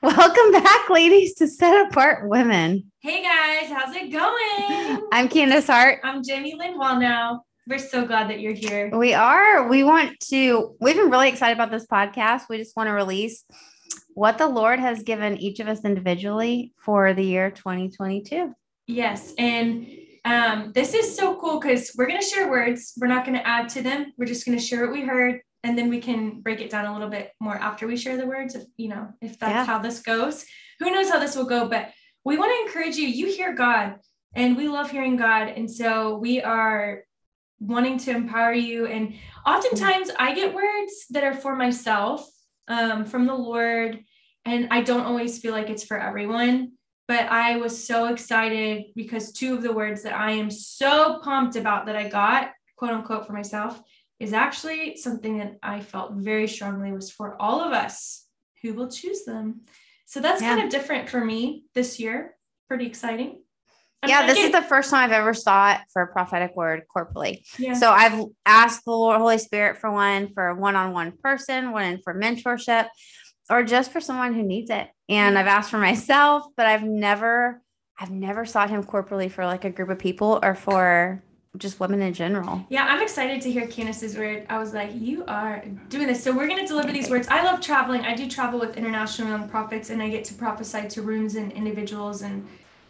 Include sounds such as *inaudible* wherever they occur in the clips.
*laughs* Welcome back, ladies, to Set Apart Women. Hey guys, how's it going? *laughs* I'm Candace Hart. I'm Jamie Lindwall now. We're so glad that you're here. We are. We want to, we've been really excited about this podcast. We just want to release what the Lord has given each of us individually for the year 2022. Yes. And um, this is so cool because we're going to share words. We're not going to add to them. We're just going to share what we heard. And then we can break it down a little bit more after we share the words. If you know, if that's yeah. how this goes, who knows how this will go. But we want to encourage you. You hear God, and we love hearing God. And so we are wanting to empower you. And oftentimes I get words that are for myself um, from the Lord. And I don't always feel like it's for everyone. But I was so excited because two of the words that I am so pumped about that I got, quote unquote, for myself, is actually something that I felt very strongly was for all of us who will choose them. So that's yeah. kind of different for me this year. Pretty exciting. I'm yeah, this get... is the first time I've ever sought for a prophetic word corporally. Yeah. So I've asked the Lord, Holy Spirit for one, for a one-on-one person, one for mentorship, or just for someone who needs it. And I've asked for myself, but I've never, I've never sought him corporally for like a group of people or for just women in general. Yeah, I'm excited to hear Candace's word. I was like, you are doing this. So we're going to deliver these words. I love traveling. I do travel with international young prophets and I get to prophesy to rooms and individuals and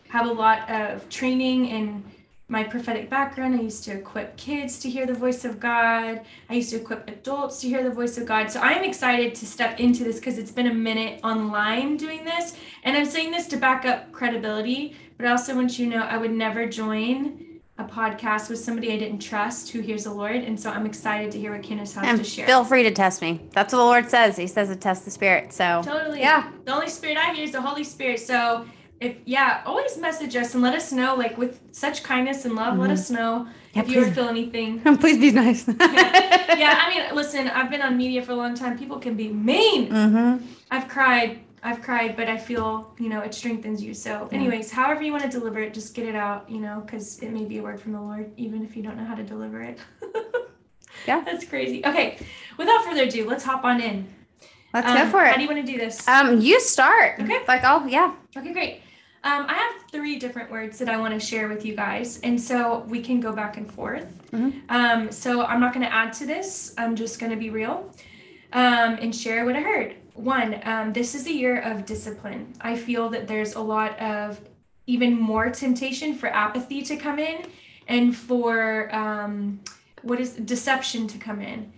have a lot of training in my prophetic background. I used to equip kids to hear the voice of God. I used to equip adults to hear the voice of God. So I'm excited to step into this because it's been a minute online doing this. And I'm saying this to back up credibility, but I also want you to know I would never join a podcast with somebody I didn't trust who hears the Lord. And so I'm excited to hear what Candace has and to share. Feel free to test me. That's what the Lord says. He says to test the spirit. So totally. Yeah. The only spirit I hear is the Holy Spirit. So if yeah, always message us and let us know, like with such kindness and love, mm-hmm. let us know yeah, if please. you ever feel anything. *laughs* please be nice. yeah. *laughs* yeah. I mean, listen, I've been on media for a long time. People can be mean. Mm-hmm. I've cried I've cried, but I feel, you know, it strengthens you. So, anyways, however you want to deliver it, just get it out, you know, because it may be a word from the Lord, even if you don't know how to deliver it. *laughs* yeah. That's crazy. Okay. Without further ado, let's hop on in. Let's um, go for it. How do you want to do this? Um, you start. Okay. Like, oh, yeah. Okay, great. Um, I have three different words that I want to share with you guys, and so we can go back and forth. Mm-hmm. Um, so I'm not going to add to this. I'm just going to be real um, and share what I heard. One, um, this is a year of discipline. I feel that there's a lot of even more temptation for apathy to come in and for um, what is deception to come in.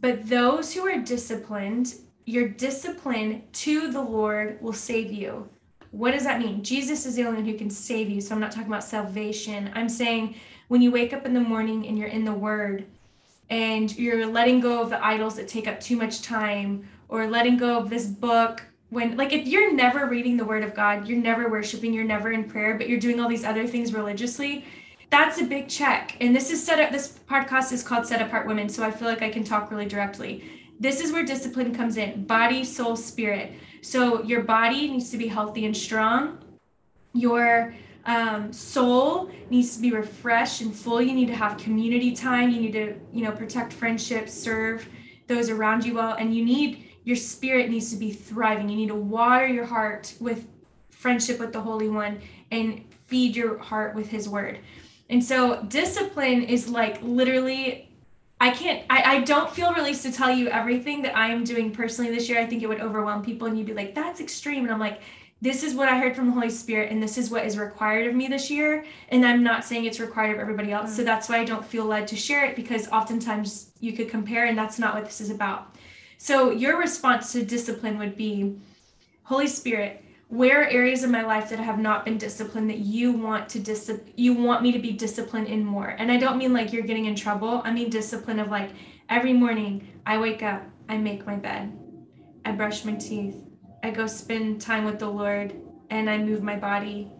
But those who are disciplined, your discipline to the Lord will save you. What does that mean? Jesus is the only one who can save you. So I'm not talking about salvation. I'm saying when you wake up in the morning and you're in the Word and you're letting go of the idols that take up too much time or letting go of this book when like if you're never reading the word of god you're never worshiping you're never in prayer but you're doing all these other things religiously that's a big check. And this is set up this podcast is called set apart women so i feel like i can talk really directly. This is where discipline comes in body soul spirit. So your body needs to be healthy and strong. Your um, soul needs to be refreshed and full. You need to have community time. You need to you know protect friendships serve those around you well. And you need your spirit needs to be thriving. You need to water your heart with friendship with the Holy One and feed your heart with His Word. And so, discipline is like literally, I can't, I, I don't feel released to tell you everything that I am doing personally this year. I think it would overwhelm people, and you'd be like, that's extreme. And I'm like, this is what I heard from the Holy Spirit, and this is what is required of me this year. And I'm not saying it's required of everybody else. So mm. that's why I don't feel led to share it because oftentimes you could compare, and that's not what this is about. So your response to discipline would be Holy Spirit, where are areas of my life that have not been disciplined that you want to dis you want me to be disciplined in more? And i don't mean like you're getting in trouble. I mean discipline of like every morning i wake up i make my bed i brush my teeth i go spend time with the lord and i move my body.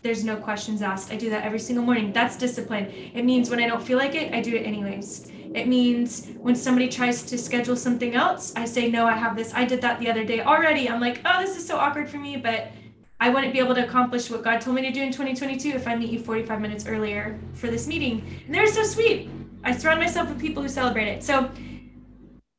There's no questions asked. I do that every single morning. That's discipline. It means when i don't feel like it i do it anyways it means when somebody tries to schedule something else, I say, no, I have this. I did that the other day already. I'm like, oh, this is so awkward for me, but I wouldn't be able to accomplish what God told me to do in 2022 if I meet you 45 minutes earlier for this meeting. And they're so sweet. I surround myself with people who celebrate it. So,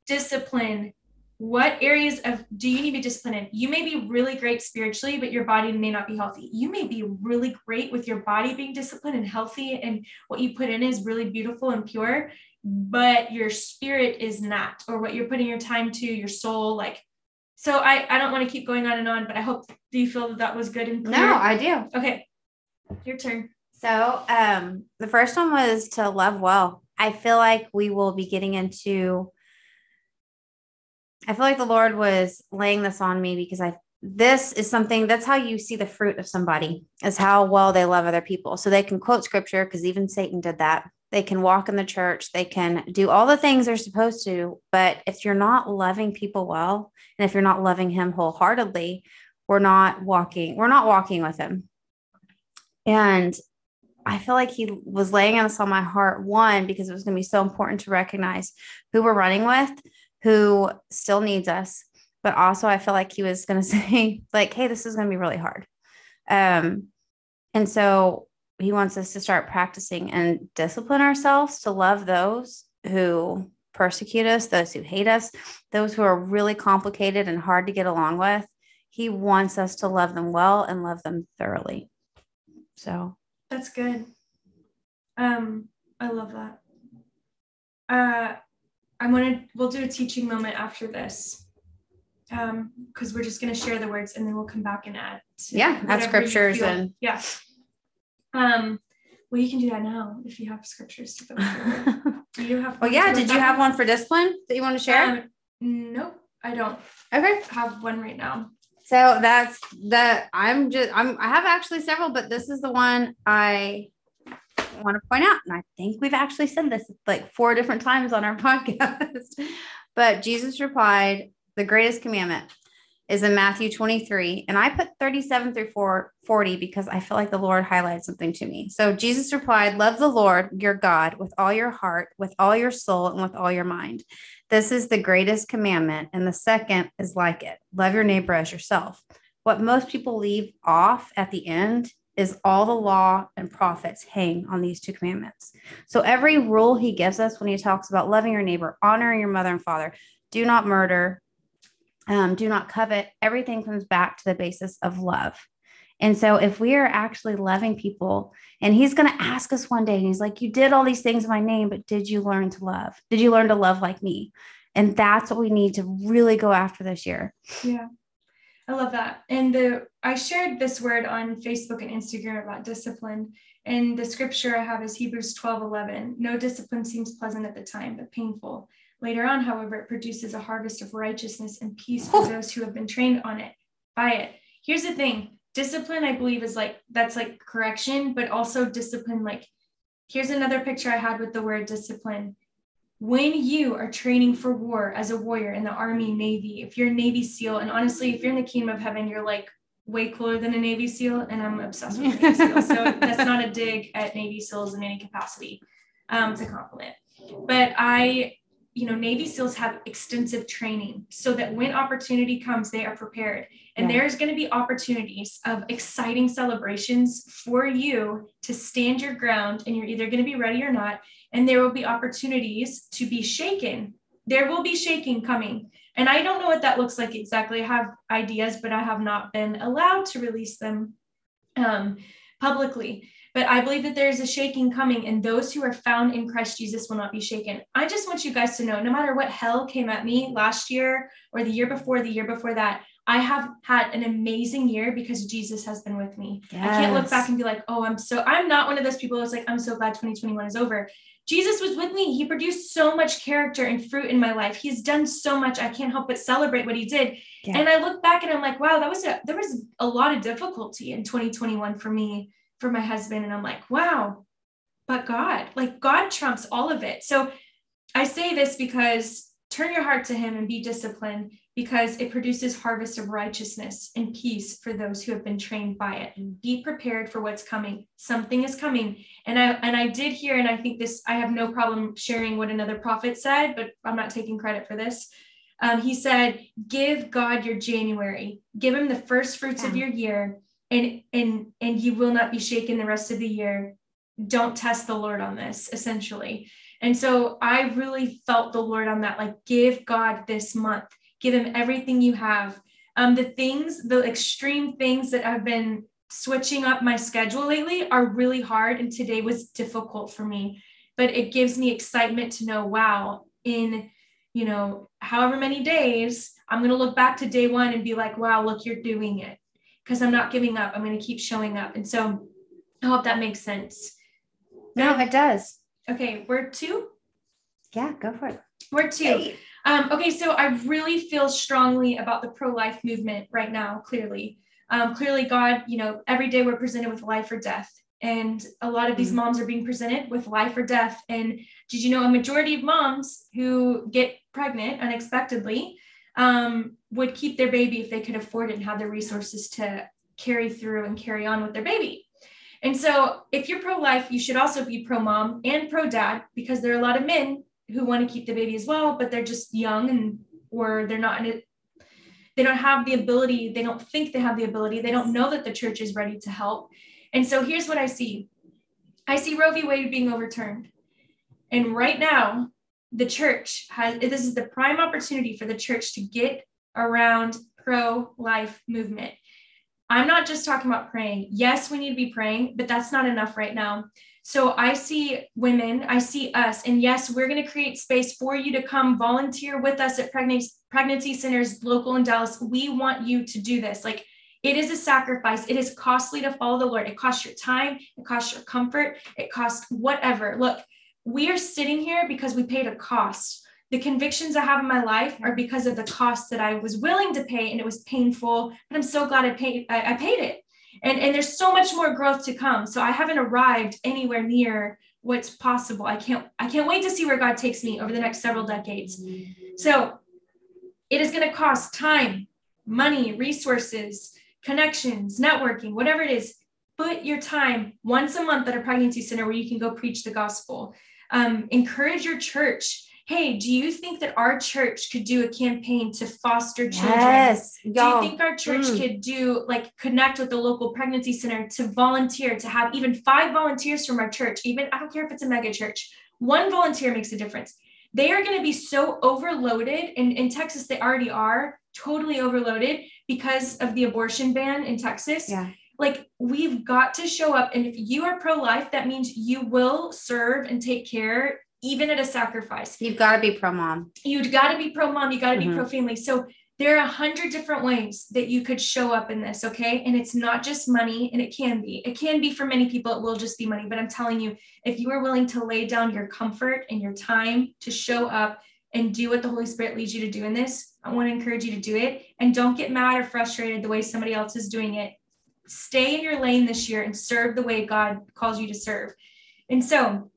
discipline what areas of do you need to be disciplined in? You may be really great spiritually, but your body may not be healthy. You may be really great with your body being disciplined and healthy, and what you put in is really beautiful and pure, but your spirit is not, or what you're putting your time to, your soul, like. So I I don't want to keep going on and on, but I hope do you feel that that was good and clear? No, I do. Okay, your turn. So um, the first one was to love well. I feel like we will be getting into I feel like the Lord was laying this on me because I this is something that's how you see the fruit of somebody is how well they love other people. So they can quote scripture because even Satan did that. They can walk in the church, they can do all the things they're supposed to, but if you're not loving people well and if you're not loving him wholeheartedly, we're not walking, we're not walking with him. And I feel like he was laying this on my heart, one, because it was going to be so important to recognize who we're running with, who still needs us. But also i feel like he was going *laughs* to say like hey this is going to be really hard. Um and so he wants us to start practicing and discipline ourselves to love those who persecute us those who hate us those who are really complicated and hard to get along with. He wants us to love them well and love them thoroughly. So. That's good. Um i love that. Uh I'm gonna we'll do a teaching moment after this. Um, because we're just gonna share the words and then we'll come back and add yeah, add scriptures and yeah. Um, well, you can do that now if you have scriptures to go through. Do *laughs* you have. Well, yeah. Did you have one for discipline that you want to share? Um, nope, I don't. Okay. Have one right now. So that's the I'm just I'm I have actually several, but this is the one I want to point out, and I think we've actually said this like four different times on our *laughs* podcast, but Jesus replied, The greatest commandment is in Matthew 23. And I put 37 through 40 because I feel like the Lord highlighted something to me. So Jesus replied, Love the Lord your God with all your heart, with all your soul, and with all your mind. This is the greatest commandment. And the second is like it love your neighbor as yourself. What most people leave off at the end is all the law and prophets hang on these two commandments. So every rule he gives us when he talks about loving your neighbor, honoring your mother and father, do not murder, um, do not covet, everything comes back to the basis of love. And so if we are actually loving people, and he's going to ask us one day, and he's like, You did all these things in my name, but did you learn to love? Did you learn to love like me? And that's what we need to really go after this year. Yeah. I love that. And the I shared this word on Facebook and Instagram about discipline. And the scripture I have is Hebrews 12 11. No discipline seems pleasant at the time, but painful. Later on, however, it produces a harvest of righteousness and peace for those who have been trained on it by it. Here's the thing discipline, I believe, is like that's like correction, but also discipline. Like, here's another picture I had with the word discipline when you are training for war as a warrior in the army navy if you're a navy seal and honestly if you're in the kingdom of heaven you're like way cooler than a navy seal and i'm obsessed with navy seals so *laughs* that's not a dig at navy seals in any capacity um, it's a compliment but i you know navy seals have extensive training so that when opportunity comes they are prepared and yeah. there's going to be opportunities of exciting celebrations for you to stand your ground and you're either going to be ready or not and there will be opportunities to be shaken. There will be shaking coming. And I don't know what that looks like exactly. I have ideas, but I have not been allowed to release them um, publicly. But I believe that there is a shaking coming, and those who are found in Christ Jesus will not be shaken. I just want you guys to know no matter what hell came at me last year or the year before, the year before that, I have had an amazing year because Jesus has been with me. Yes. I can't look back and be like, oh, I'm so, I'm not one of those people that's like, I'm so glad 2021 is over. Jesus was with me. He produced so much character and fruit in my life. He's done so much. I can't help but celebrate what he did. Yeah. And I look back and I'm like, wow, that was a there was a lot of difficulty in 2021 for me, for my husband. And I'm like, wow, but God, like God trumps all of it. So I say this because turn your heart to him and be disciplined because it produces harvest of righteousness and peace for those who have been trained by it and be prepared for what's coming something is coming and i and i did hear and i think this i have no problem sharing what another prophet said but i'm not taking credit for this um, he said give god your january give him the first fruits yeah. of your year and and and you will not be shaken the rest of the year don't test the lord on this essentially and so i really felt the lord on that like give god this month give him everything you have. Um, the things, the extreme things that i've been switching up my schedule lately are really hard. And today was difficult for me, but it gives me excitement to know, wow, in, you know, however many days, I'm going to look back to day one and be like, wow, look, you're doing it because I'm not giving up. I'm going to keep showing up. And so I hope that makes sense. No, it does. Okay, word two. Yeah, go for it. Word two. Hey. Um, okay, so I really feel strongly about the pro life movement right now, clearly. Um, clearly, God, you know, every day we're presented with life or death. And a lot of these mm-hmm. moms are being presented with life or death. And did you know a majority of moms who get pregnant unexpectedly um, would keep their baby if they could afford it and have the resources to carry through and carry on with their baby? And so, if you're pro life, you should also be pro mom and pro dad because there are a lot of men who want to keep the baby as well, but they're just young and or they're not in it. They don't have the ability, they don't think they have the ability, they don't know that the church is ready to help. And so here's what I see I see Roe v. Wade being overturned. And right now, the church has this is the prime opportunity for the church to get around pro life movement. I'm not just talking about praying. Yes, we need to be praying, but that's not enough right now. So I see women, I see us, and yes, we're going to create space for you to come volunteer with us at pregnancy, centers local in Dallas. We want you to do this. Like it is a sacrifice. It is costly to follow the Lord. It costs your time, it costs your comfort, it costs whatever. Look, we are sitting here because we paid a cost. The convictions I have in my life are because of the cost that I was willing to pay, and it was painful. But I'm so glad I paid. I, I paid it. And and there's so much more growth to come. So i haven't arrived anywhere near what's possible. I can't i can't wait to see where god takes me over the next several decades. So it is going to cost time money resources connections networking whatever it is. Put your time once a month at a pregnancy center where you can go preach the gospel. Um, encourage your church hey, do you think that our church could do a campaign to foster children? Yes. Do you think our church mm. could do like connect with the local pregnancy center to volunteer, to have even five volunteers from our church? Even I don't care if it's a mega church, one volunteer makes a difference. They are going to be so overloaded. And in Texas, they already are totally overloaded because of the abortion ban in Texas. Yeah like we've got to show up and if you are pro-life that means you will serve and take care even at a sacrifice. You've got to be pro mom. You've got to be pro mom. You got to mm-hmm. be pro family. So there are a hundred different ways that you could show up in this. Okay. And it's not just money, and it can be. It can be for many people, it will just be money. But I'm telling you, if you are willing to lay down your comfort and your time to show up and do what the Holy Spirit leads you to do in this, I want to encourage you to do it. And don't get mad or frustrated the way somebody else is doing it. Stay in your lane this year and serve the way God calls you to serve. And so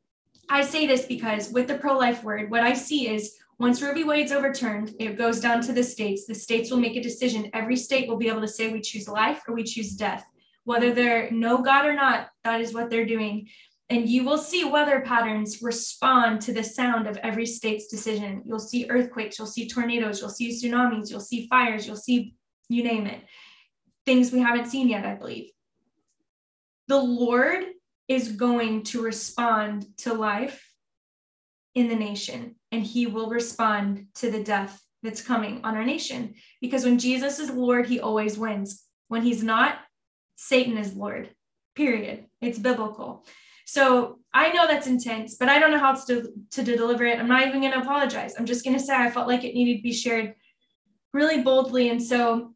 I say this because with the pro life word, what I see is once Roe v. Wade's overturned, it goes down to the states. The states will make a decision. Every state will be able to say we choose life or we choose death. Whether they're no God or not, that is what they're doing. And you will see weather patterns respond to the sound of every state's decision. You'll see earthquakes, you'll see tornadoes, you'll see tsunamis, you'll see fires, you'll see you name it. Things we haven't seen yet, I believe. The Lord is going to respond to life in the nation, and he will respond to the death that's coming on our nation. Because when Jesus is Lord, he always wins. When he's not, Satan is Lord, period. It's biblical. So I know that's intense, but I don't know how to, to deliver it. I'm not even going to apologize. I'm just going to say I felt like it needed to be shared really boldly. And so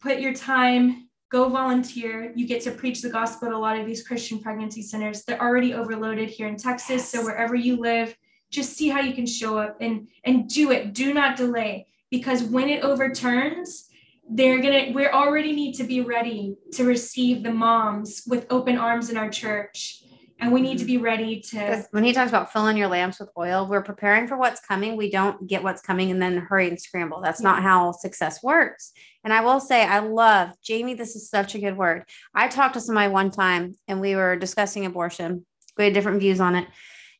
put your time go volunteer. You get to preach the gospel at a lot of these Christian pregnancy centers. They're already overloaded here in Texas. So wherever you live, just see how you can show up and and do it. Do not delay because when it overturns, they're gonna we already need to be ready to receive the moms with open arms in our church and we need to be ready to when he talks about filling your lamps with oil we're preparing for what's coming. We don't get what's coming and then hurry and scramble. That's yeah. not how success works. And i will say i love jamie this is such a good word. I talked to somebody one time and we were discussing abortion. We had different views on it.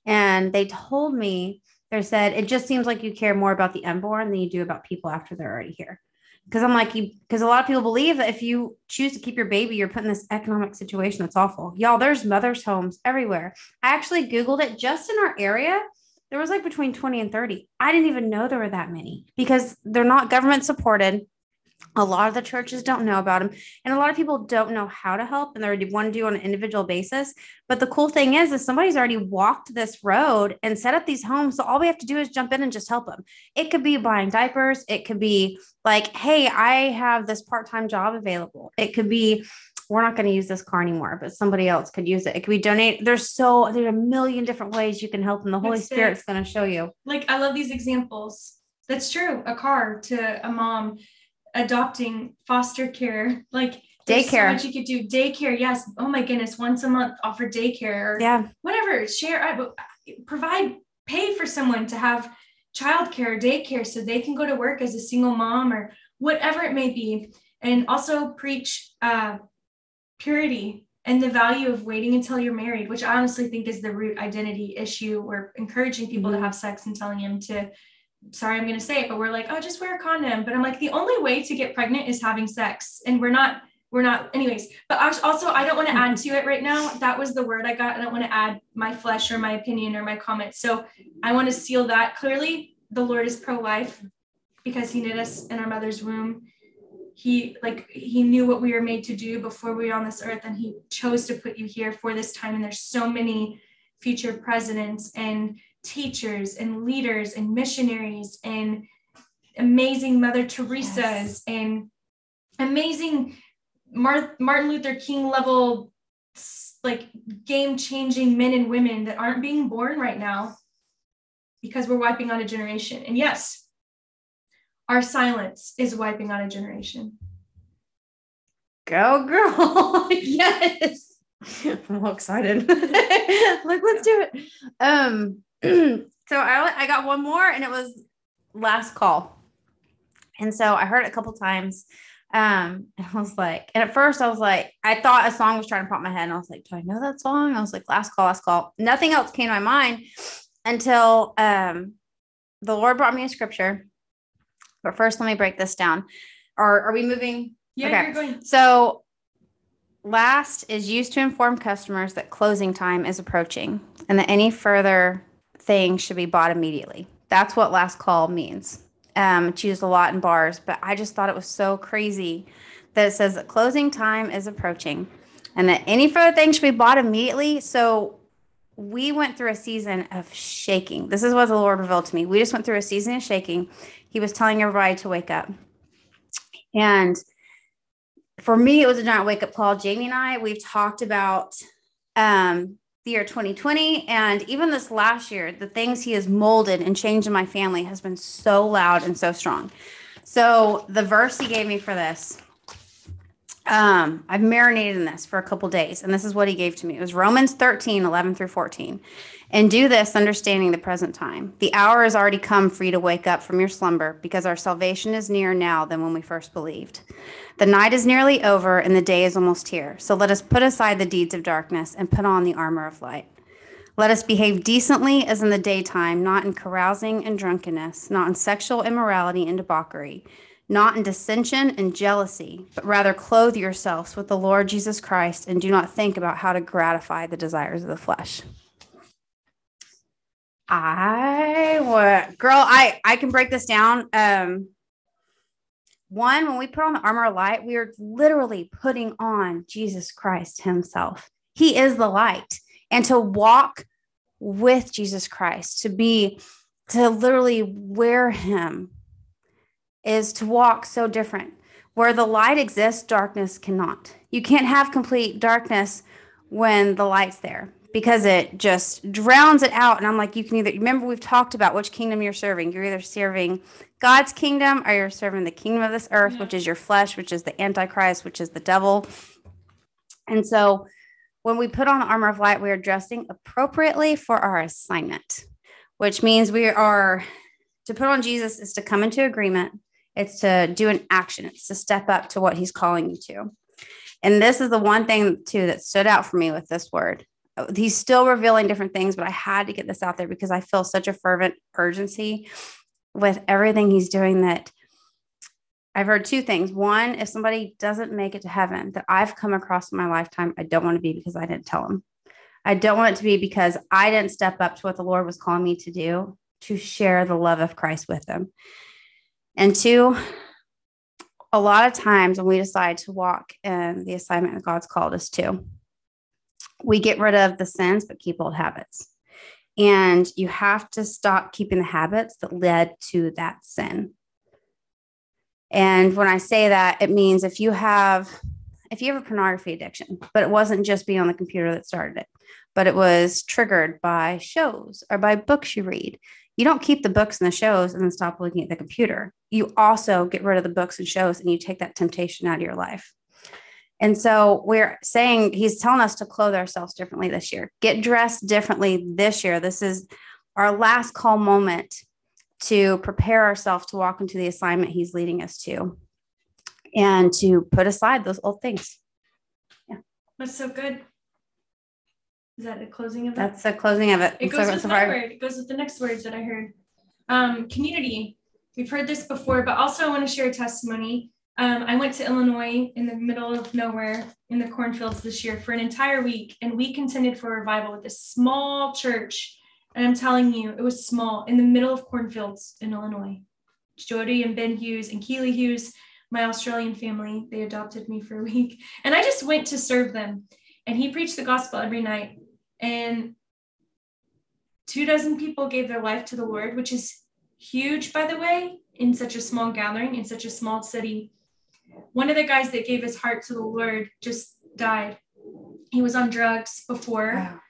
And they told me they said it just seems like you care more about the unborn than you do about people after they're already here because I'm like, because a lot of people believe that if you choose to keep your baby, you're put in this economic situation that's awful. Y'all, there's mothers' homes everywhere. I actually Googled it just in our area. there was like between 20 and 30. I didn't even know there were that many because they're not government supported. A lot of the churches don't know about them, and a lot of people don't know how to help, and they already want to do on an individual basis. But the cool thing is, is somebody's already walked this road and set up these homes. So all we have to do is jump in and just help them. It could be buying diapers. It could be like, hey, I have this part time job available. It could be we're not going to use this car anymore, but somebody else could use it. It could be donate. There's so there's a million different ways you can help, and the Holy That's Spirit's going to show you. Like I love these examples. That's true. A car to a mom, adopting, foster care, like daycare. So you could do. Daycare, yes. Oh my goodness, once a month offer daycare. yeah. Whatever. Share. I, provide. Pay for someone to have childcare, daycare, so they can go to work as a single mom or whatever it may be. And also preach uh, purity and the value of waiting until you're married, which I honestly think is the root identity issue. We're encouraging people mm-hmm. to have sex and telling them to, sorry, I'm going to say it, but we're like, oh, just wear a condom. But I'm like, the only way to get pregnant is having sex. And we're not, we're not, anyways. But also, I don't want to add to it right now. That was the word I got. I don't want to add my flesh or my opinion or my comment. So I want to seal that clearly. The Lord is pro life because he knit us in our mother's womb he like he knew what we were made to do before we were on this earth and he chose to put you here for this time and there's so many future presidents and teachers and leaders and missionaries and amazing mother teresa's yes. and amazing martin luther king level like game changing men and women that aren't being born right now because we're wiping out a generation and yes our silence is wiping out a generation. Go, girl. *laughs* *laughs* yes. I'm all excited. *laughs* like, let's do it. Um, *clears throat* so I, I got one more and it was last call. And so I heard it a couple times. Um, and *laughs* I was like, and at first I was like, I thought a song was trying to pop my head. And I was like, do I know that song? I was like, last call, last call. Nothing else came to my mind until um the Lord brought me a scripture but first, let me break this down. Are, are we moving? Yeah, okay. you're going. So last is used to inform customers that closing time is approaching and that any further thing should be bought immediately. That's what last call means. Um, it's used a lot in bars, but I just thought it was so crazy that it says that closing time is approaching and that any further thing should be bought immediately. So we went through a season of shaking. This is what the Lord revealed to me. We just went through a season of shaking he was telling everybody to wake up. And for me, it was a giant wake up call. Jamie and I, we've talked about um, the year 2020 and even this last year, the things he has molded and changed in my family has been so loud and so strong. So the verse he gave me for this, um, I've marinated in this for a couple days, and this is what he gave to me. It was Romans 13, 11 through 14. And do this understanding the present time. The hour has already come for you to wake up from your slumber because our salvation is nearer now than when we first believed. The night is nearly over and the day is almost here. So let us put aside the deeds of darkness and put on the armor of light. Let us behave decently as in the daytime, not in carousing and drunkenness, not in sexual immorality and debauchery, not in dissension and jealousy, but rather clothe yourselves with the Lord Jesus Christ and do not think about how to gratify the desires of the flesh. I would, girl, I I can break this down. Um, one, when we put on the armor of light, we are literally putting on Jesus Christ Himself. He is the light, and to walk with Jesus Christ, to be, to literally wear Him, is to walk so different. Where the light exists, darkness cannot. You can't have complete darkness when the light's there because it just drowns it out. And I'm like, you can either remember we've talked about which kingdom you're serving. You're either serving God's kingdom or you're serving the kingdom of this earth, yeah. which is your flesh, which is the Antichrist, which is the devil. And so when we put on the armor of light, we are dressing appropriately for our assignment, which means we are to put on Jesus is to come into agreement. It's to do an action. It's to step up to what he's calling you to. And this is the one thing too that stood out for me with this word he's still revealing different things, but I had to get this out there because I feel such a fervent urgency with everything he's doing that I've heard two things. One, if somebody doesn't make it to heaven that I've come across in my lifetime, I don't want to be because I didn't tell them. I don't want it to be because I didn't step up to what the Lord was calling me to do to share the love of Christ with them. And two, a lot of times when we decide to walk in the assignment that God's called us to, we get rid of the sins but keep old habits. And you have to stop keeping the habits that led to that sin. And when I say that, it means if you have if you have a pornography addiction, but it wasn't just being on the computer that started it, but it was triggered by shows or by books you read. You don't keep the books and the shows and then stop looking at the computer. You also get rid of the books and shows and you take that temptation out of your life. And so we're saying he's telling us to clothe ourselves differently this year, get dressed differently this year. This is our last call moment to prepare ourselves to walk into the assignment he's leading us to and to put aside those old things. Yeah. That's so good. Is that the closing of it? That's the closing of it. It goes so, with so word. It goes with the next words that I heard. Um, community. We've heard this before, but also I want to share a testimony. Um, I went to Illinois in the middle of nowhere in the cornfields this year for an entire week, and we contended for revival with this small church. And I'm telling you, it was small in the middle of cornfields in Illinois. Jody and Ben Hughes and Keely Hughes, my Australian family, they adopted me for a week. And I just went to serve them. And he preached the gospel every night. And two dozen people gave their life to the Lord, which is huge, by the way, in such a small gathering, in such a small city. One of the guys that gave his heart to the Lord just died. He was on drugs before. Wow.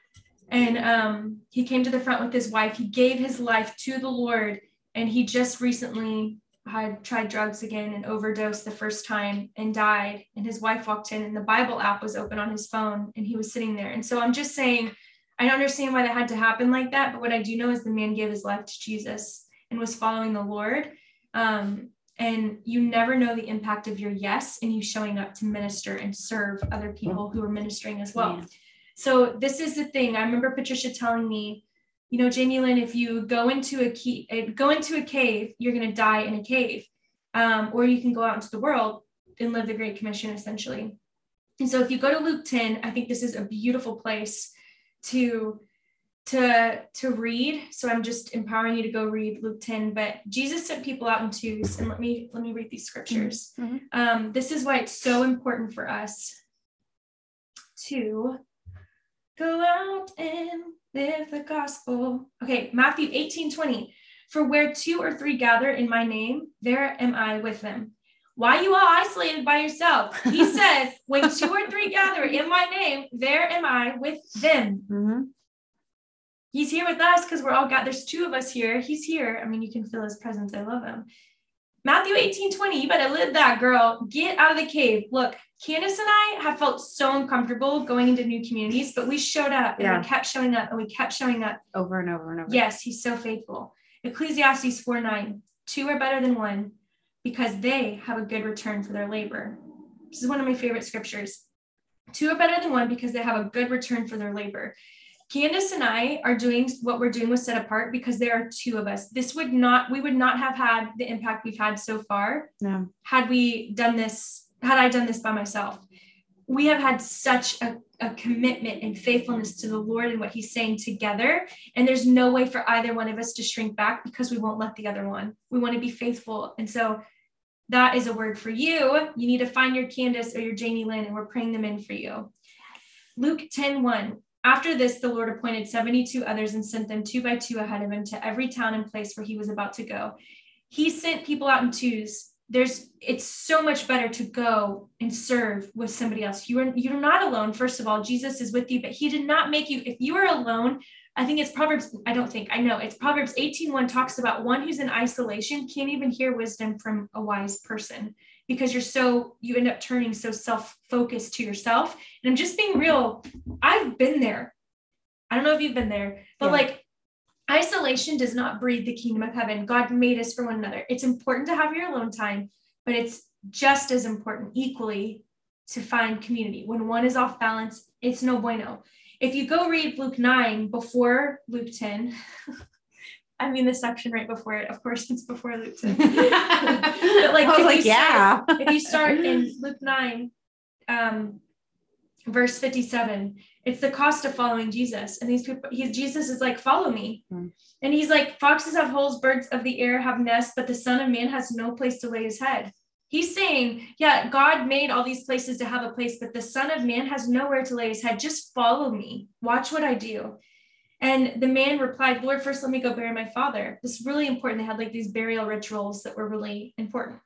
And um, he came to the front with his wife. He gave his life to the Lord. And he just recently had tried drugs again and overdosed the first time and died. And his wife walked in, and the Bible app was open on his phone, and he was sitting there. And so I'm just saying, I don't understand why that had to happen like that. But what I do know is the man gave his life to Jesus and was following the Lord. Um, and you never know the impact of your yes and you showing up to minister and serve other people who are ministering as well. So this is the thing. I remember Patricia telling me, you know, Jamie Lynn, if you go into a key, uh, go into a cave, you're going to die in a cave, um, or you can go out into the world and live the Great Commission, essentially. And so, if you go to Luke 10, I think this is a beautiful place to to to read so i'm just empowering you to go read luke 10 but jesus sent people out in twos and let me let me read these scriptures mm-hmm. um, this is why it's so important for us to go out and live the gospel. Okay matthew 18 20 for where two or three gather in my name there am i with them. Why you all isolated by yourself? He *laughs* said when two or three gather in my name there am i with them. Mm-hmm. He's here with us because we're all got there's two of us here. He's here. I mean you can feel his presence. I love him matthew 18 20 you better live that girl. Get out of the cave. Look candace and i have felt so uncomfortable going into new communities but we showed up and yeah. we kept showing up and we kept showing up. Over and over and over. Yes he's so faithful. Ecclesiastes 4 9 two are better than one because they have a good return for their labor. This is one of my favorite scriptures. Two are better than one because they have a good return for their labor Candace and I are doing what we're doing with Set Apart because there are two of us. This would not, we would not have had the impact we've had so far no. had we done this, had I done this by myself. We have had such a, a commitment and faithfulness to the Lord and what He's saying together. And there's no way for either one of us to shrink back because we won't let the other one. We want to be faithful. And so that is a word for you. You need to find your Candace or your Jamie Lynn, and we're praying them in for you. Luke 10 1. After this, the Lord appointed 72 others and sent them two by two ahead of him to every town and place where he was about to go. He sent people out in twos. There's it's so much better to go and serve with somebody else. You are you're not alone. First of all, Jesus is with you, but he did not make you if you are alone, I think it's Proverbs, I don't think, I know it's Proverbs 18:1 talks about one who's in isolation can't even hear wisdom from a wise person because you're so you end up turning so self-focused to yourself. And i'm just being real i've been there. I don't know if you've been there but yeah. like isolation does not breed the kingdom of heaven. God made us for one another. It's important to have your alone time but it's just as important equally to find community. When one is off balance it's no bueno. If you go read luke 9 before luke 10 *laughs* I mean the section right before it. Of course, *laughs* it's before Luke 10. *laughs* but like, I was like, yeah. Start, if you start in *laughs* Luke 9, um, verse 57, It's the cost of following Jesus. And these people, he, Jesus is like, follow me. Mm. And he's like, foxes have holes, birds of the air have nests, but the Son of Man has no place to lay his head. He's saying, yeah, God made all these places to have a place, but the Son of Man has nowhere to lay his head. Just follow me. Watch what I do. And the man replied, Lord, first let me go bury my father. This is really important. They had like these burial rituals that were really important.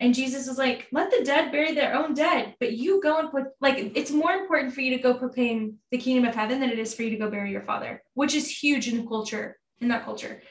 And Jesus was like, let the dead bury their own dead, but you go and put, like, it's more important for you to go proclaim the kingdom of heaven than it is for you to go bury your father, which is huge in the culture, in that culture.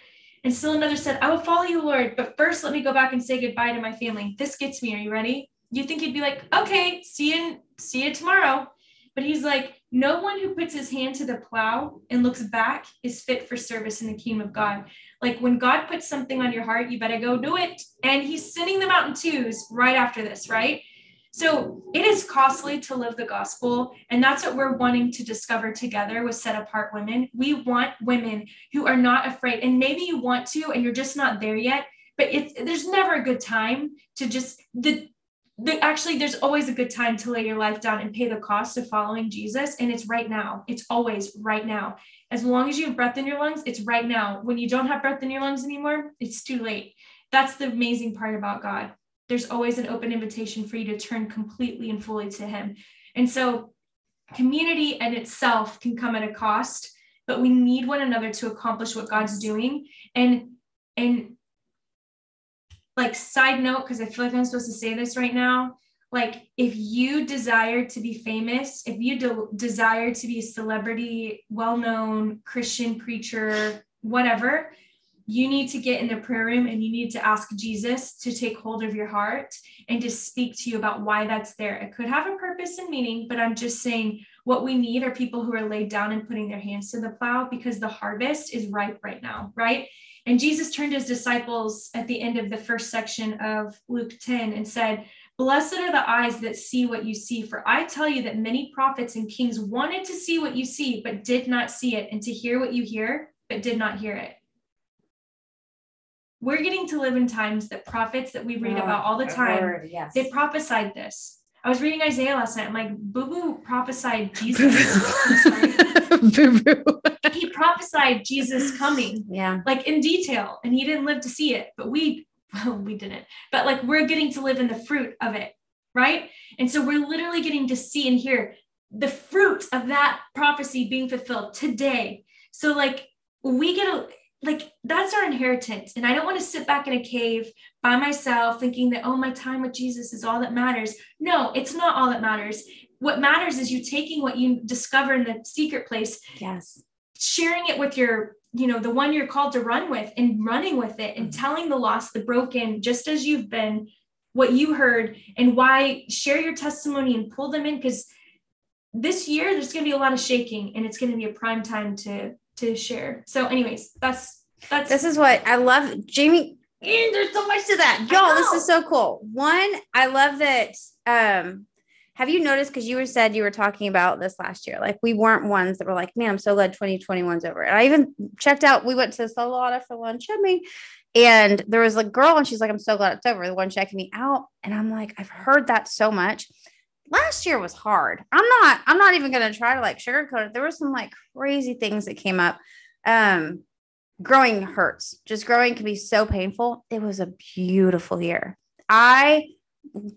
And still another said, I will follow you, Lord, but first let me go back and say goodbye to my family. This gets me. Are you ready? You think he'd be like, okay, see you, see you tomorrow. But he's like, no one who puts his hand to the plow and looks back is fit for service in the kingdom of God. Like when God puts something on your heart, you better go do it. And he's sending them out in twos right after this, right? So it is costly to live the gospel. And that's what we're wanting to discover together with set apart women. We want women who are not afraid. And maybe you want to, and you're just not there yet. But it's there's never a good time to just the the, actually there's always a good time to lay your life down and pay the cost of following jesus and it's right now. It's always right now. As long as you have breath in your lungs it's right now. When you don't have breath in your lungs anymore it's too late. That's the amazing part about god. There's always an open invitation for you to turn completely and fully to him. And so community in itself can come at a cost but we need one another to accomplish what god's doing. And and like side note because i feel like i'm supposed to say this right now like if you desire to be famous if you de- desire to be a celebrity well-known christian preacher whatever you need to get in the prayer room and you need to ask jesus to take hold of your heart and to speak to you about why that's there. It could have a purpose and meaning but i'm just saying what we need are people who are laid down and putting their hands to the plow because the harvest is ripe right now right and Jesus turned his disciples at the end of the first section of Luke 10 and said, Blessed are the eyes that see what you see, for I tell you that many prophets and kings wanted to see what you see, but did not see it, and to hear what you hear, but did not hear it. We're getting to live in times that prophets that we read oh, about all the time, yes. they prophesied this. I was reading Isaiah last night. I'm like, Boo Boo prophesied *laughs* Jesus. Boo Boo. he prophesied Jesus coming. Yeah. Like in detail. And he didn't live to see it, but we, well, we didn't. But like we're getting to live in the fruit of it. Right. And so we're literally getting to see and hear the fruit of that prophecy being fulfilled today. So like we get a like that's our inheritance. And i don't want to sit back in a cave by myself thinking that oh my time with jesus is all that matters. No it's not all that matters. What matters is you taking what you discover in the secret place yes. sharing it with your you know the one you're called to run with and running with it and mm-hmm. telling the lost the broken just as you've been what you heard and why share your testimony and pull them in. Because this year there's going to be a lot of shaking and it's going to be a prime time to to share. So, anyways, that's that's this is what I love, Jamie. And there's so much to that, y'all. This is so cool. One, I love that. Um, have you noticed? Because you were said you were talking about this last year. Like we weren't ones that were like, man, I'm so glad 2021's over. And I even checked out. We went to Salata for lunch. I mean, and there was a girl, and she's like, I'm so glad it's over. The one checking me out, and I'm like, I've heard that so much last year was hard. I'm not, I'm not even going to try to like sugarcoat it. There were some like crazy things that came up. Um, growing hurts. Just growing can be so painful. It was a beautiful year. I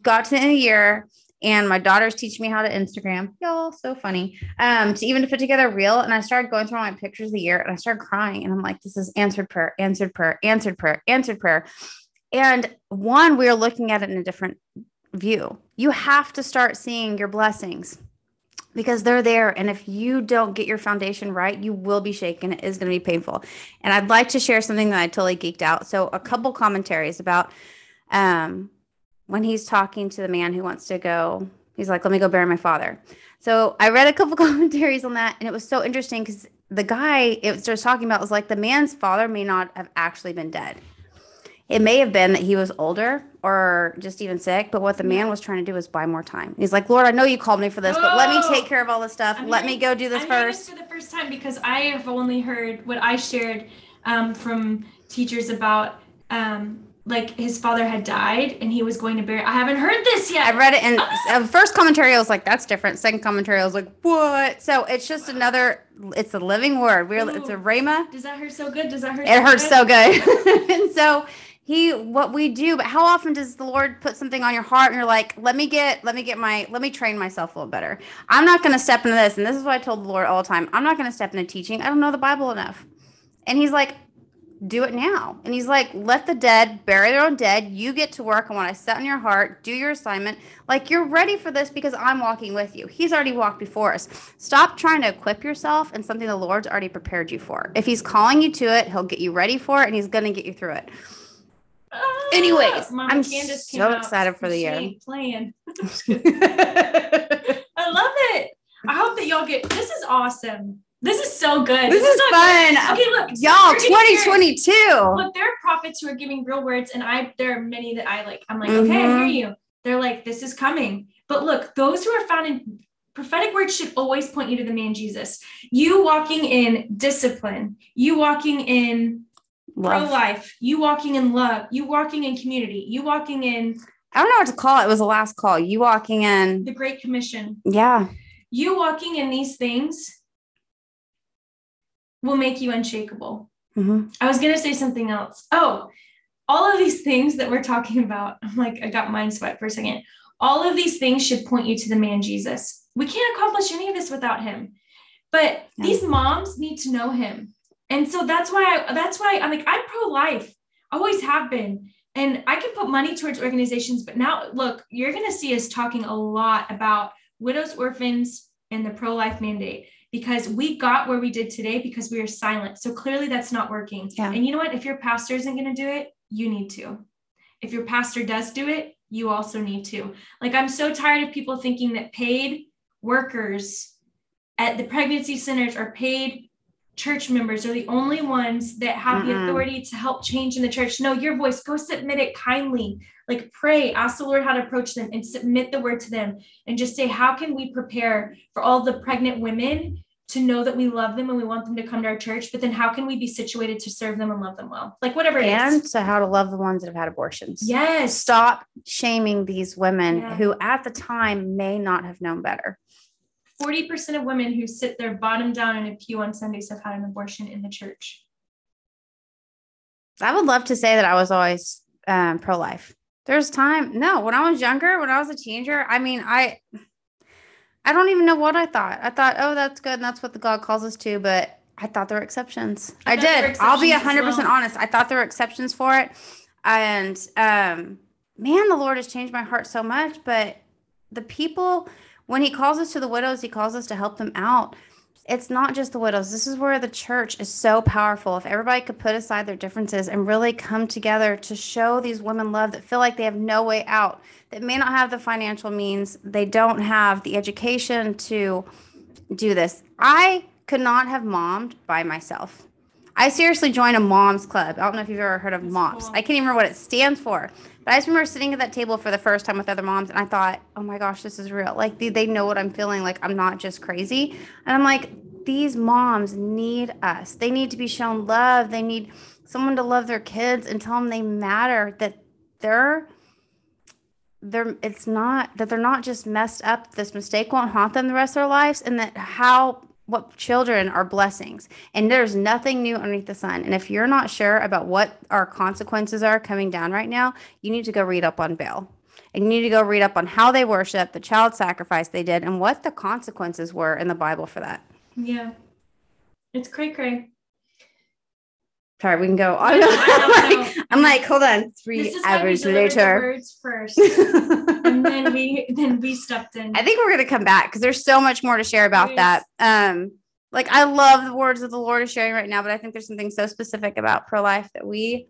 got to the end of the year and my daughter's teaching me how to Instagram. Y'all, so funny. Um, to even to put together a reel. And I started going through all my pictures of the year and I started crying. And I'm like, this is answered prayer, answered prayer, answered prayer, answered prayer. And one, we are looking at it in a different view. You have to start seeing your blessings because they're there. And if you don't get your foundation right, you will be shaken. It is going to be painful. And I'd like to share something that I totally geeked out. So, a couple commentaries about um, when he's talking to the man who wants to go, he's like, let me go bury my father. So, I read a couple *laughs* commentaries on that, and it was so interesting because the guy it was just talking about was like the man's father may not have actually been dead. It may have been that he was older or just even sick, but what the man was trying to do was buy more time. He's like, Lord, I know you called me for this, but let me take care of all this stuff. I'm let hearing, me go do this I'm first. This for the first time because I have only heard what I shared um, from teachers about um, like his father had died and he was going to bury. I haven't heard this yet. I read it and the first commentary I was like, that's different. Second commentary I was like, what? So it's just another. It's a living word. We're Ooh. it's a rhema. Does that hurt so good? Does that hurt? It so hurts good? so good. *laughs* and so he what we do but how often does the lord put something on your heart and you're like let me get let me get my let me train myself a little better. I'm not going to step into this and this is what i told the lord all the time i'm not going to step into teaching. I don't know the bible enough. And he's like do it now. And he's like let the dead bury their own dead. You get to work on what i set on your heart. Do your assignment. Like you're ready for this because i'm walking with you. He's already walked before us. Stop trying to equip yourself in something the lord's already prepared you for. If he's calling you to it he'll get you ready for it and he's going to get you through it Anyways, Mama I'm Candace so excited for the year. Playing. *laughs* *laughs* I love it. I hope that y'all get. This is awesome. This is so good. This, this is, is fun. Good. Okay, look, y'all, 2022. look, there are prophets who are giving real words, and I there are many that I like. I'm like, mm-hmm. okay, I hear you. They're like, this is coming. But look, those who are found in prophetic words should always point you to the man Jesus. You walking in discipline, you walking in pro life, you walking in love, you walking in community, you walking in. I don't know what to call it. It was the last call. You walking in the Great Commission. Yeah. You walking in these things will make you unshakable. Mm-hmm. I was going to say something else. Oh, all of these things that we're talking about, I'm like, I got mind sweat for a second. All of these things should point you to the man Jesus. We can't accomplish any of this without him. But yeah. these moms need to know him. And so that's why I, that's why I'm like I'm pro life. Always have been. And I can put money towards organizations, but now look, you're going to see us talking a lot about widows, orphans, and the pro life mandate because we got where we did today because we were silent. So clearly that's not working. Yeah. And you know what? If your pastor isn't going to do it, you need to. If your pastor does do it, you also need to. Like, I'm so tired of people thinking that paid workers at the pregnancy centers are paid church members are the only ones that have mm the authority to help change in the church. No, your voice, go submit it kindly. Like pray, ask the Lord how to approach them and submit the word to them and just say, how can we prepare for all the pregnant women to know that we love them and we want them to come to our church? But then how can we be situated to serve them and love them well? Like whatever it and is. to how to love the ones that have had abortions. Yes. Stop shaming these women yeah. who at the time may not have known better. 40% of women who sit their bottom down in a pew on Sundays have had an abortion in the church. I would love to say that I was always um, pro life. There's time. No, when I was younger, when I was a teenager, I mean, I. I don't even know what I thought. I thought, oh, that's good. And that's what the God calls us to. But I thought there were exceptions. I, I did. I'll be 100% well. honest. I thought there were exceptions for it. And um, man, the Lord has changed my heart so much. But the people when he calls us to the widows, he calls us to help them out. It's not just the widows. This is where the church is so powerful. If everybody could put aside their differences and really come together to show these women love that feel like they have no way out, that may not have the financial means, they don't have the education to do this. I could not have mommed by myself. I seriously joined a mom's club. I don't know if you've ever heard of That's. Cool. I can't even remember what it stands for. But I just remember sitting at that table for the first time with other moms, and I thought, oh my gosh, this is real. Like they, they know what I'm feeling. Like I'm not just crazy. And I'm like, these moms need us. They need to be shown love. They need someone to love their kids and tell them they matter. That they're they're it's not that they're not just messed up. This mistake won't haunt them the rest of their lives, and that how what children are blessings. And there's nothing new underneath the sun. And if you're not sure about what our consequences are coming down right now you need to go read up on baal. And you need to go read up on how they worship the child sacrifice they did and what the consequences were in the bible for that. Yeah. It's cray cray Sorry, we can go on. I'm, *laughs* like, I'm like, hold on, three hours later. words first, and then we *laughs* then we stepped in. I think we're gonna come back because there's so much more to share about that. Um, like I love the words that the Lord is sharing right now, but I think there's something so specific about pro life that we,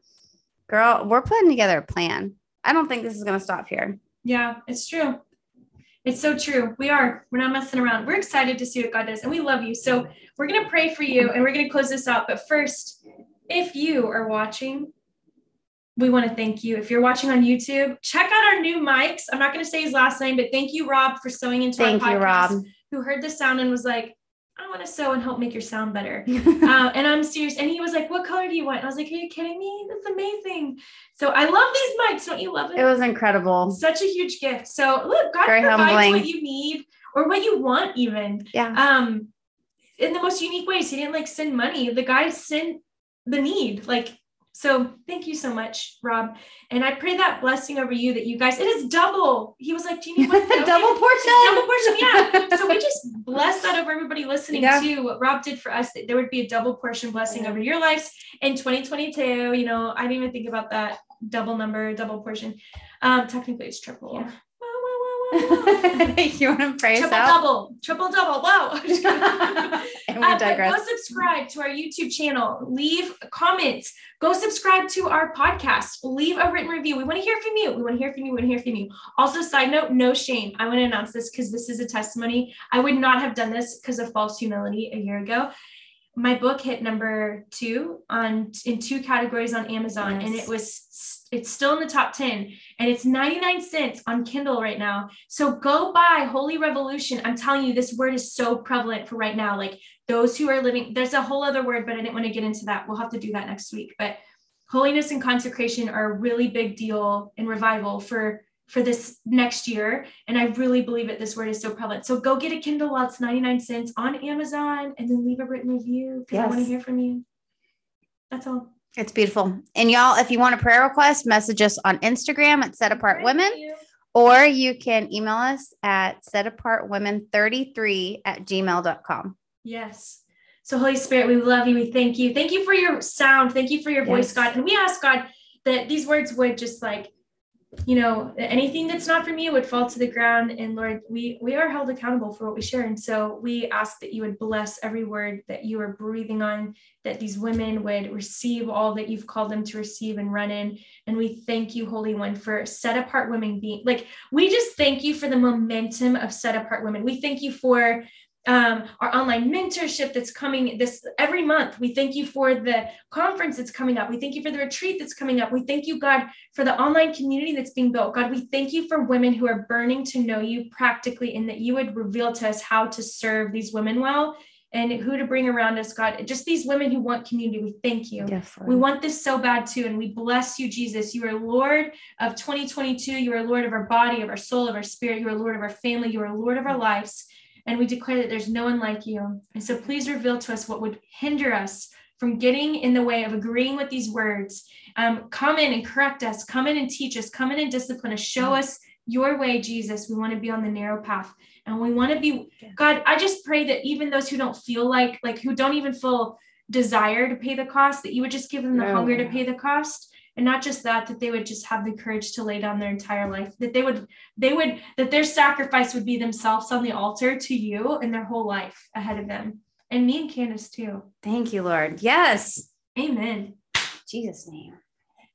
girl, we're putting together a plan. I don't think this is gonna stop here. Yeah, it's true. It's so true. We are. We're not messing around. We're excited to see what God does, and we love you. So we're gonna pray for you, and we're gonna close this out. But first if you are watching, we want to thank you. If you're watching on YouTube, check out our new mics. I'm not going to say his last name, but thank you, Rob, for sewing into thank our podcast. You, Rob. Who heard the sound and was like, I want to sew and help make your sound better. *laughs* uh, and I'm serious. And he was like, What color do you want? And I was like, Are you kidding me? That's amazing. So I love these mics. Don't you love it? It was incredible. Such a huge gift. So look, God Very provides humbling. what you need or what you want, even. Yeah. Um, in the most unique ways. He didn't like send money. The guy sent the need. Like so thank you so much, Rob. And I pray that blessing over you that you guys, it is double. He was like, Do you need one? *laughs* double portion. Double portion. Yeah. so we just *laughs* bless that over everybody listening yeah. to what Rob did for us, that there would be a double portion blessing yeah. over your lives in 2022. You know, I didn't even think about that double number, double portion. Um, technically it's triple. Yeah. *laughs* you want to pray triple out? double, triple double. Wow. *laughs* *laughs* and we uh, digress. Go subscribe to our YouTube channel. Leave comments. Go subscribe to our podcast. Leave a written review. We want to hear from you. We want to hear from you. We want to hear from you. Also, side note, no shame. I want to announce this because this is a testimony. I would not have done this because of false humility a year ago my book hit number two on in two categories on Amazon, yes. and it was it's still in the top 10 and it's 99 cents on Kindle right now. So go buy Holy Revolution. I'm telling you, this word is so prevalent for right now. Like those who are living, there's a whole other word, but I didn't want to get into that. We'll have to do that next week. But holiness and consecration are a really big deal in revival for for this next year. And I really believe it. This word is so prevalent. So go get a Kindle while it's 99 cents on Amazon and then leave a written review because yes. I want to hear from you. That's all. It's beautiful. And y'all, if you want a prayer request, message us on Instagram at Set Apart Women, or you can email us at setapartwomen33 at gmail.com. Yes. So, Holy Spirit, we love you. We thank you. Thank you for your sound. Thank you for your voice, yes. God. And we ask God that these words would just like you know anything that's not from you would fall to the ground. And lord we we are held accountable for what we share. And so we ask that you would bless every word that you are breathing on that these women would receive all that you've called them to receive and run in. And we thank you holy one for set apart women being like we just thank you for the momentum of set apart women. We thank you for um, our online mentorship that's coming this every month. We thank you for the conference that's coming up. We thank you for the retreat that's coming up. We thank you, God, for the online community that's being built. God, we thank you for women who are burning to know you practically and that you would reveal to us how to serve these women well and who to bring around us, God. Just these women who want community, we thank you. Yes, we want this so bad too. And we bless you, Jesus. You are Lord of 2022. You are Lord of our body, of our soul, of our spirit. You are Lord of our family. You are Lord of our lives. And we declare that there's no one like you. And so please reveal to us what would hinder us from getting in the way of agreeing with these words. Um, come in and correct us, come in and teach us, come in and discipline us, show us your way, Jesus. We want to be on the narrow path. And we want to be, God, I just pray that even those who don't feel like, like who don't even feel desire to pay the cost, that you would just give them the no. hunger to pay the cost and not just that that they would just have the courage to lay down their entire life that they would they would that their sacrifice would be themselves on the altar to you and their whole life ahead of them. And me and candace too. Thank you lord. Yes. Amen. Jesus name.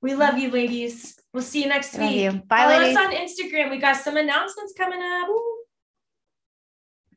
We love you ladies. We'll see you next love week. you. bye Follow ladies. us on instagram. We got some announcements coming up.